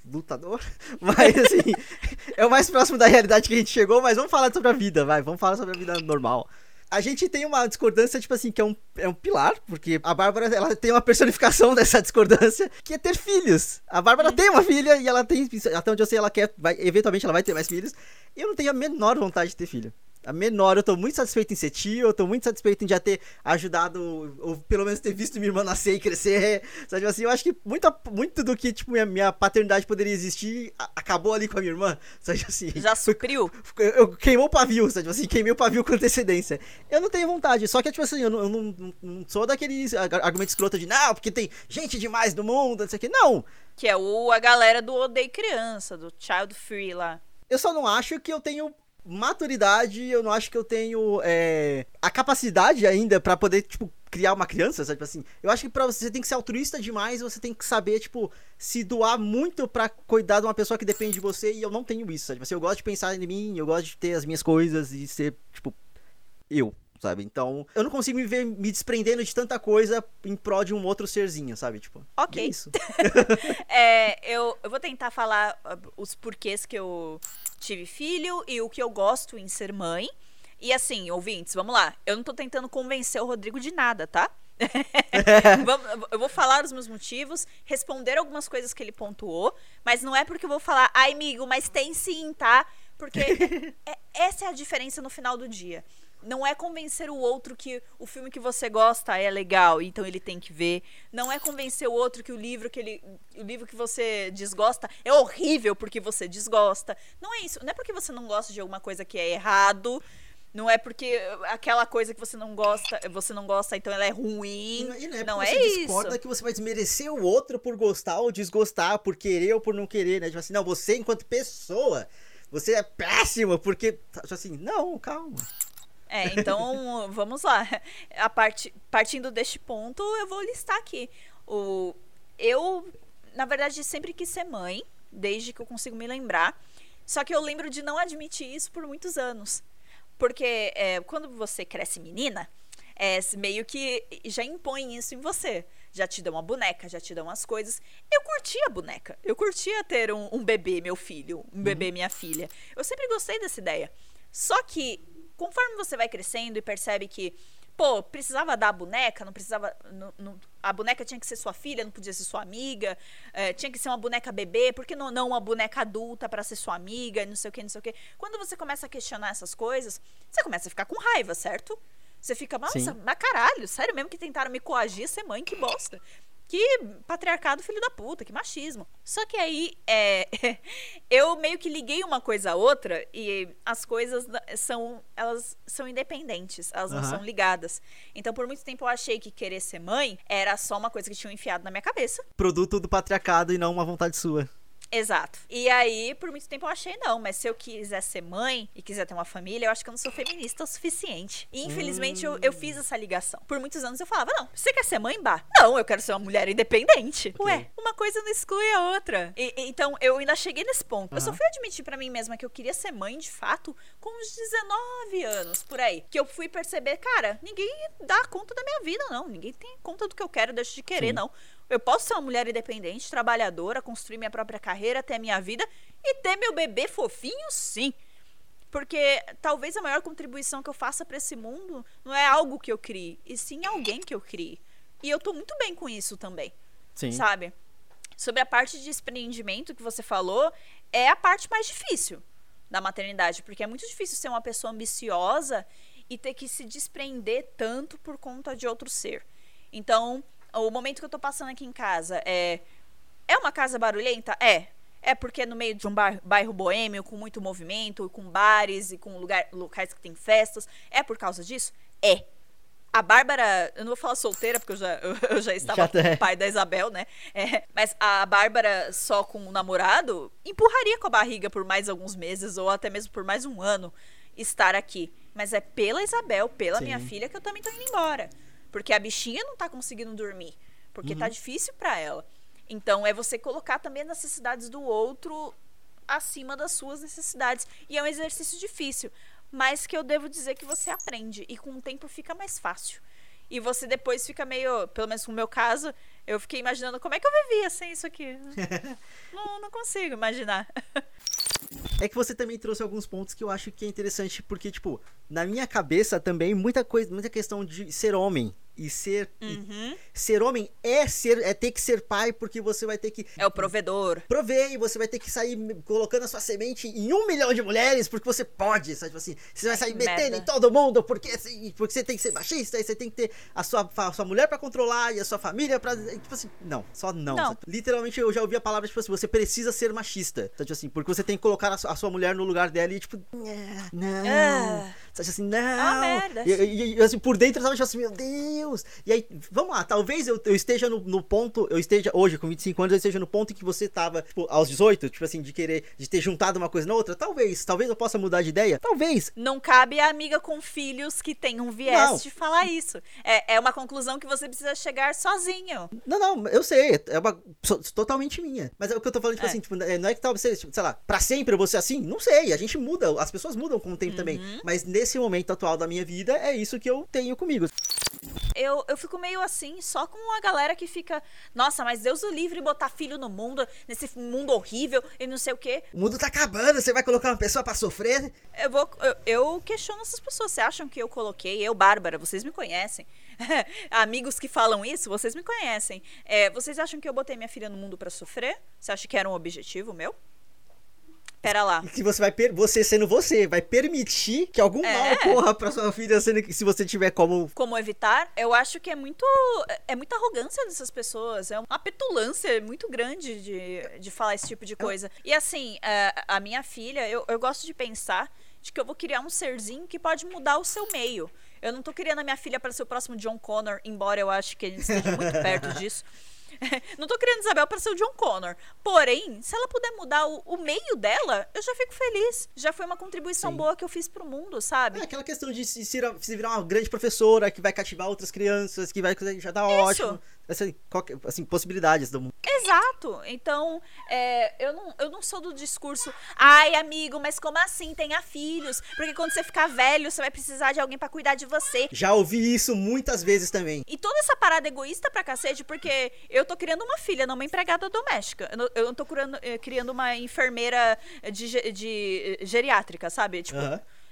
lutador. Mas assim, é o mais próximo da realidade que a gente chegou, mas vamos falar sobre a vida, vai. Vamos falar sobre a vida normal. A gente tem uma discordância, tipo assim, que é um, é um pilar, porque a Bárbara, ela tem uma personificação dessa discordância, que é ter filhos. A Bárbara tem uma filha e ela tem, até onde eu sei, ela quer, vai, eventualmente ela vai ter mais filhos. Eu não tenho a menor vontade de ter filho menor. Eu tô muito satisfeito em ser tio, eu tô muito satisfeito em já ter ajudado, ou pelo menos ter visto minha irmã nascer e crescer. Sabe assim, eu acho que muita, muito do que, tipo, minha, minha paternidade poderia existir acabou ali com a minha irmã. Sabe assim. Já supriu? Eu, eu queimou o pavio, sabe assim, queimei o pavio com antecedência. Eu não tenho vontade, só que, tipo assim, eu não, eu não, não sou daqueles argumentos escroto de, não, porque tem gente demais no mundo, não sei o que. Não! Que é o, a galera do Odeio Criança, do Child Free lá. Eu só não acho que eu tenho maturidade, eu não acho que eu tenho é, a capacidade ainda para poder, tipo, criar uma criança, sabe? Tipo assim, eu acho que pra você, você tem que ser altruísta demais, você tem que saber, tipo, se doar muito para cuidar de uma pessoa que depende de você, e eu não tenho isso, sabe? Tipo assim, eu gosto de pensar em mim, eu gosto de ter as minhas coisas e ser, tipo, eu, sabe? Então, eu não consigo me ver me desprendendo de tanta coisa em prol de um outro serzinho, sabe? Tipo, ok. É isso. é, eu, eu vou tentar falar uh, os porquês que eu tive filho e o que eu gosto em ser mãe. E assim, ouvintes, vamos lá. Eu não tô tentando convencer o Rodrigo de nada, tá? eu vou falar os meus motivos, responder algumas coisas que ele pontuou, mas não é porque eu vou falar, ai, amigo, mas tem sim, tá? Porque é, essa é a diferença no final do dia. Não é convencer o outro que o filme que você gosta é legal, então ele tem que ver. Não é convencer o outro que o livro que ele, o livro que você desgosta é horrível porque você desgosta. Não é isso. Não é porque você não gosta de alguma coisa que é errado. Não é porque aquela coisa que você não gosta, você não gosta, então ela é ruim. E não é, não porque é você isso. discorda que você vai desmerecer o outro por gostar ou desgostar, por querer ou por não querer, né? Tipo assim, não, você enquanto pessoa, você é péssima porque. Tipo assim, não, calma. É, então vamos lá. A part, partindo deste ponto, eu vou listar aqui. O, eu, na verdade, sempre quis ser mãe, desde que eu consigo me lembrar. Só que eu lembro de não admitir isso por muitos anos. Porque é, quando você cresce menina, é, meio que já impõe isso em você. Já te dão uma boneca, já te dão as coisas. Eu curtia a boneca. Eu curtia ter um, um bebê, meu filho. Um bebê, minha filha. Eu sempre gostei dessa ideia. Só que, conforme você vai crescendo e percebe que, pô, precisava dar a boneca, não precisava. não- não- a boneca tinha que ser sua filha, não podia ser sua amiga. é, tinha que ser uma boneca bebê, por que não, não uma boneca adulta pra ser sua amiga, não sei o que, não sei o que. Quando você começa a questionar essas coisas, você começa a ficar com raiva, certo? Você fica, nossa, Sim. mas caralho, sério mesmo que tentaram me coagir ser mãe, que bosta. Que patriarcado filho da puta, que machismo. Só que aí, é, eu meio que liguei uma coisa a outra e as coisas são, elas são independentes, elas não Aham. são ligadas. Então, por muito tempo eu achei que querer ser mãe era só uma coisa que tinham enfiado na minha cabeça. Produto do patriarcado e não uma vontade sua. Exato. E aí, por muito tempo eu achei não, mas se eu quiser ser mãe e quiser ter uma família, eu acho que eu não sou feminista o suficiente. E infelizmente eu, eu fiz essa ligação. Por muitos anos eu falava, não, você quer ser mãe, bah? Não, eu quero ser uma mulher independente. Ok. Ué, uma coisa não exclui a outra. E- então eu ainda cheguei nesse ponto. Eu só fui admitir pra mim mesma que eu queria ser mãe de fato com uns 19 anos, por aí. Que eu fui perceber, cara, ninguém dá conta da minha vida, não. Ninguém tem conta do que eu quero, deixo de querer, Sim. não. Eu posso ser uma mulher independente, trabalhadora, construir minha própria carreira, ter a minha vida e ter meu bebê fofinho, sim. Porque talvez a maior contribuição que eu faça pra esse mundo não é algo que eu crie, e sim alguém que eu crie. E eu tô muito bem com isso também, Sim. sabe? Sobre a parte de desprendimento que você falou, é a parte mais difícil da maternidade, porque é muito difícil ser uma pessoa ambiciosa e ter que se desprender tanto por conta de outro ser. Então, o momento que eu tô passando aqui em casa é. É uma casa barulhenta? É. É porque é no meio de um bar- bairro boêmio, com muito movimento, com bares e com lugar, locais que tem festas. É por causa disso? É. A Bárbara, eu não vou falar solteira, porque eu já, eu, já estava Já com o pai da Isabel, né? É, mas a Bárbara só com o namorado empurraria com a barriga por mais alguns meses, ou até mesmo por mais um ano, estar aqui. Mas é pela Isabel, pela Sim. minha filha, que eu também tô indo embora. Porque a bichinha não tá conseguindo dormir. Porque Uhum. tá difícil pra ela. Então é você colocar também as necessidades do outro acima das suas necessidades. E é um exercício difícil, mas que eu devo dizer que você aprende e com o tempo fica mais fácil. E você depois fica meio, pelo menos no meu caso, eu fiquei imaginando como é que eu vivia sem isso aqui. não, não consigo imaginar. É que você também trouxe alguns pontos que eu acho que é interessante, porque, tipo, na minha cabeça também, muita coisa, muita questão de ser homem. E ser. e Uhum. ser homem é ser é ter que ser pai, porque você vai ter que É o provedor. prover e você vai ter que sair colocando a sua semente em um milhão de mulheres, porque você pode, sabe? Tipo assim, você vai sair Que metendo merda. em todo mundo, porque, assim, porque você tem que ser machista, e você tem que ter a sua, a sua mulher pra controlar e a sua família pra. Tipo assim, não, só não. Não. Literalmente eu já ouvi a palavra, tipo assim, você precisa ser machista. Sabe? Tipo assim, porque você tem que colocar a sua, mulher no lugar dela e, tipo, "Ah, não. Ah. Sabe assim, não. Ah, merda. E, e- e, assim, por dentro eu tava assim, meu Deus. E aí, vamos lá, talvez eu, eu esteja no, no ponto, eu esteja hoje com 25 anos, eu esteja no ponto em que você tava, tipo, aos 18, tipo assim, de querer, de ter juntado uma coisa na outra. Talvez, talvez eu possa mudar de ideia. Talvez. Não cabe a amiga com filhos que tem um viés Não. de falar isso. É, é uma conclusão que você precisa chegar sozinho. Não, não, eu sei, é uma totalmente minha. Mas é o que eu tô falando, tipo É. assim, tipo, é, não é que talvez tipo, sei lá, pra sempre eu vou ser assim? Não sei, a gente muda, as pessoas mudam com o tempo também. Uhum. Mas nesse momento atual da minha vida, é isso que eu tenho comigo. Eu, eu fico meio assim, só com a galera que fica, nossa, mas Deus o livre botar filho no mundo, nesse mundo horrível e não sei o quê. O mundo tá acabando, você vai colocar uma pessoa pra sofrer? Eu vou. Eu, eu questiono essas pessoas. Vocês acham que eu coloquei? Eu, Bárbara, vocês me conhecem. Amigos que falam isso, vocês me conhecem. É, vocês acham que eu botei minha filha no mundo pra sofrer? Você acha que era um objetivo meu? Pera lá. E que você vai você sendo você, vai permitir que algum É. mal ocorra pra sua filha sendo que se você tiver como. Como evitar? Eu acho que é muito. É muita arrogância dessas pessoas. É uma petulância muito grande de, de falar esse tipo de coisa. E assim, é, a minha filha, eu, eu gosto de pensar de que eu vou criar um serzinho que pode mudar o seu meio. Eu não tô criando a minha filha para ser o próximo John Connor, embora eu acho que ele esteja muito perto disso. Não tô criando Isabel para ser o John Connor. Porém, se ela puder mudar o, o meio dela, eu já fico feliz. Já foi uma contribuição Sim. boa que eu fiz pro mundo, sabe? É aquela questão de se, se se virar uma grande professora que vai cativar outras crianças, que vai já tá ótimo. Assim, qualquer, assim, possibilidades do mundo. Exato. Então, é, eu, não, eu não sou do discurso, ai, amigo, mas como assim? Tenha filhos. Porque quando você ficar velho, você vai precisar de alguém pra cuidar de você. Já ouvi isso muitas vezes também. E toda essa parada egoísta pra cacete, porque eu tô criando uma filha, não uma empregada doméstica. Eu não, eu não tô criando, eh, criando uma enfermeira de, de, eh, geriátrica, sabe? Tipo,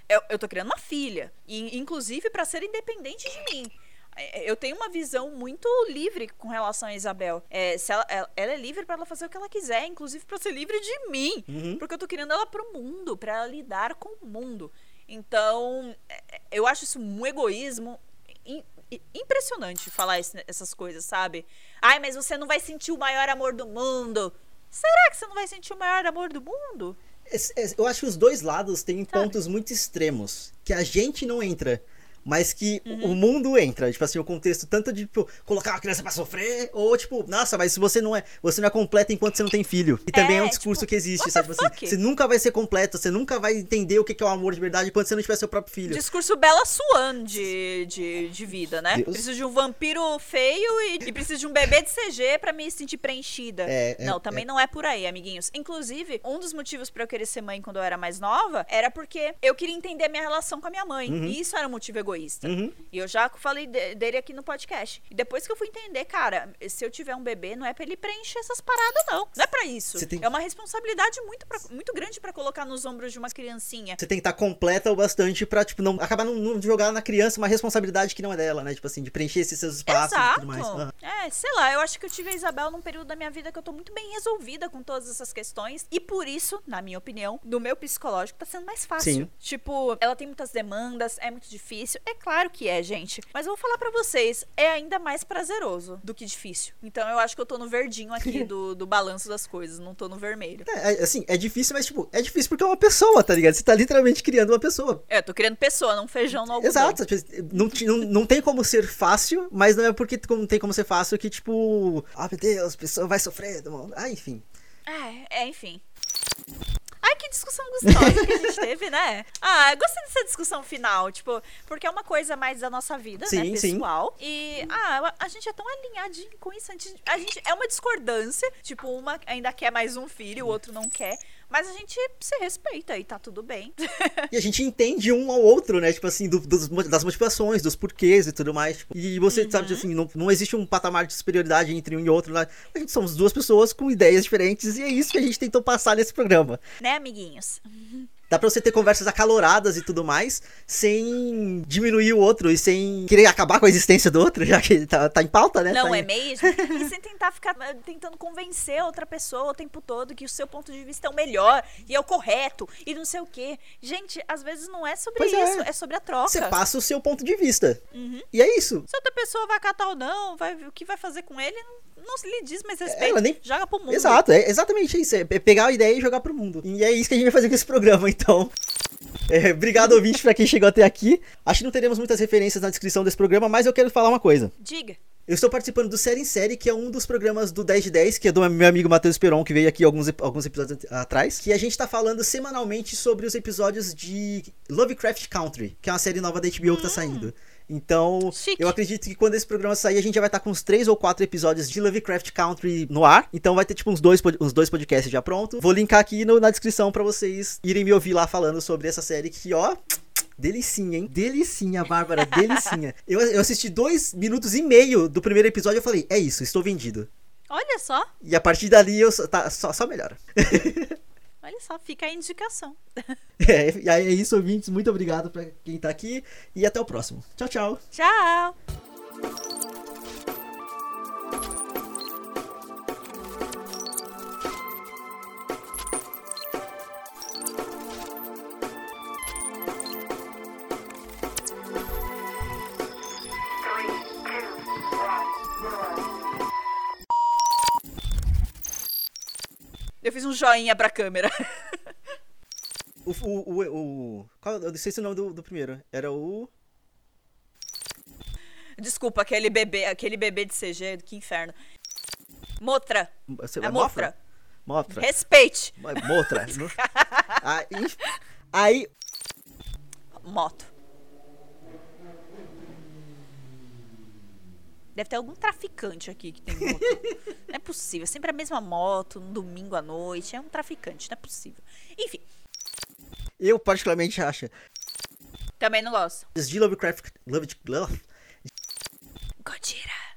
eu, eu tô criando uma filha. E, inclusive pra ser independente de mim. É, Eu tenho uma visão muito livre com relação a Isabel. É, se ela, ela, ela é livre pra ela fazer o que ela quiser, inclusive pra ser livre de mim. Uhum. Porque eu tô criando ela pro mundo, pra ela lidar com o mundo. Então, é, é, eu acho isso um egoísmo impressionante falar essas coisas, sabe? Ai, mas você não vai sentir o maior amor do mundo. Será que você não vai sentir o maior amor do mundo? Eu acho que os dois lados têm Sabe? pontos muito extremos. Que a gente não entra. Mas que Uhum. o mundo entra. Tipo assim, o contexto tanto de tipo, colocar uma criança pra sofrer, ou tipo, nossa, mas se você não é. Você não é completa enquanto você não tem filho. E também é, um É, discurso tipo, que existe, sabe? Tipo assim, você nunca vai ser completo, você nunca vai entender o que é o amor de verdade enquanto você não tiver seu próprio filho. Discurso Bela Swan de, de, de vida, né? Deus. Preciso de um vampiro feio e, e preciso de um bebê de CG pra me sentir preenchida. É, é, não, também é. não é por aí, amiguinhos. Inclusive, um dos motivos pra eu querer ser mãe quando eu era mais nova era porque eu queria entender a minha relação com a minha mãe. E isso era um motivo egoísta. Uhum. E eu já falei de- dele aqui no podcast. E depois que eu fui entender, cara, se eu tiver um bebê, não é pra ele preencher essas paradas, não. Não é pra isso. Tem- É uma responsabilidade muito, pra- muito grande pra colocar nos ombros de uma criancinha. Você tem que estar completa o bastante pra, tipo, não acabar não, não jogar na criança uma responsabilidade que não é dela, né? Tipo assim, de preencher esses seus espaços e Exato. tudo mais. Aham. É, sei lá, eu acho que eu tive a Isabel num período da minha vida que eu tô muito bem resolvida com todas essas questões. E por isso, na minha opinião, no meu psicológico tá sendo mais fácil. Sim. Tipo, ela tem muitas demandas, é muito difícil. É claro que é, gente. Mas eu vou falar pra vocês, é ainda mais prazeroso do que difícil. Então eu acho que eu tô no verdinho aqui do, do balanço das coisas, não tô no vermelho. É, é, assim, é difícil, mas, tipo, é difícil porque é uma pessoa, tá ligado? Você tá literalmente criando uma pessoa. É, eu tô criando pessoa, não feijão no algodão. Exato, tipo, não, não, não tem como ser fácil, mas não é porque não tem como ser fácil que, tipo, ah, meu Deus, a pessoa vai sofrer. mano. Ah, enfim. É, é, enfim. Discussão gostosa que a gente teve, né? Ah, eu gostei dessa discussão final, tipo, porque é uma coisa mais da nossa vida, Sim, né, sim. pessoal. E, ah, a gente é tão alinhadinho com isso. A gente, a gente é uma discordância, tipo, uma ainda quer mais um filho, o outro não quer. Mas a gente se respeita e tá tudo bem. E a gente entende um ao outro, né? Tipo assim, do- dos das motivações, dos porquês e tudo mais. tipo, e você Uhum. sabe, assim, não, não existe um patamar de superioridade entre um e outro. Né? A gente somos duas pessoas com ideias diferentes e é isso que a gente tentou passar nesse programa. né, amiguinhos? Dá pra você ter conversas acaloradas e tudo mais, sem diminuir o outro e sem querer acabar com a existência do outro, já que ele tá, tá em pauta, né? Não Tá é em- mesmo? E sem tentar ficar eh, tentando convencer outra pessoa o tempo todo que o seu ponto de vista é o melhor e é o correto e não sei o quê. Gente, às vezes não é sobre Pois é. isso, é. sobre a troca. Você passa o seu ponto de vista. Uhum. E é isso. Se outra pessoa vai catar ou não, vai, o que vai fazer com ele, não, não lhe diz mais respeito. ela nem- Joga pro mundo. Exato, é exatamente isso. É pegar a ideia e jogar pro mundo. E é isso que a gente vai fazer com esse programa, então. É, obrigado, ouvinte, pra quem chegou até aqui. Acho que não teremos muitas referências na descrição desse programa, mas eu quero falar uma coisa. Diga. Eu estou participando do Série em Série, que é um dos programas do 10 de 10, que é do meu amigo Matheus Peron, que veio aqui alguns, alguns episódios at- atrás. Que a gente tá falando semanalmente sobre os episódios de Lovecraft Country, que é uma série nova da HBO que tá saindo. Então, Chique. eu acredito que quando esse programa sair, a gente já vai estar com uns três ou quatro episódios de Lovecraft Country no ar. Então vai ter tipo uns dois, uns dois podcasts já pronto. Vou linkar aqui no- na descrição pra vocês irem me ouvir lá falando sobre essa série que, ó. Delicinha, hein? Delicinha, Bárbara, delicinha. Eu, eu assisti dois minutos e meio do primeiro episódio e eu falei, é isso, estou vendido. Olha só, E a partir dali eu só, tá, só, só melhora. olha só, fica a indicação. É, e aí é isso, ouvintes. Muito obrigado pra quem tá aqui e até o próximo. Tchau, tchau. Tchau! Joinha pra câmera. O. o, o, o qual, eu não sei se é o nome do, do primeiro. Era o. Desculpa, aquele bebê, aquele bebê de CG, que inferno. Motra. É É Motra. Motra. Respeite. Motra. aí, aí. Moto. Deve ter algum traficante aqui que tem moto. não é possível. Sempre a mesma moto, um domingo à noite. É um traficante, não é possível. Enfim, Eu particularmente acho. também não gosto. Os de Lovecraft. Love, Love, Godzilla.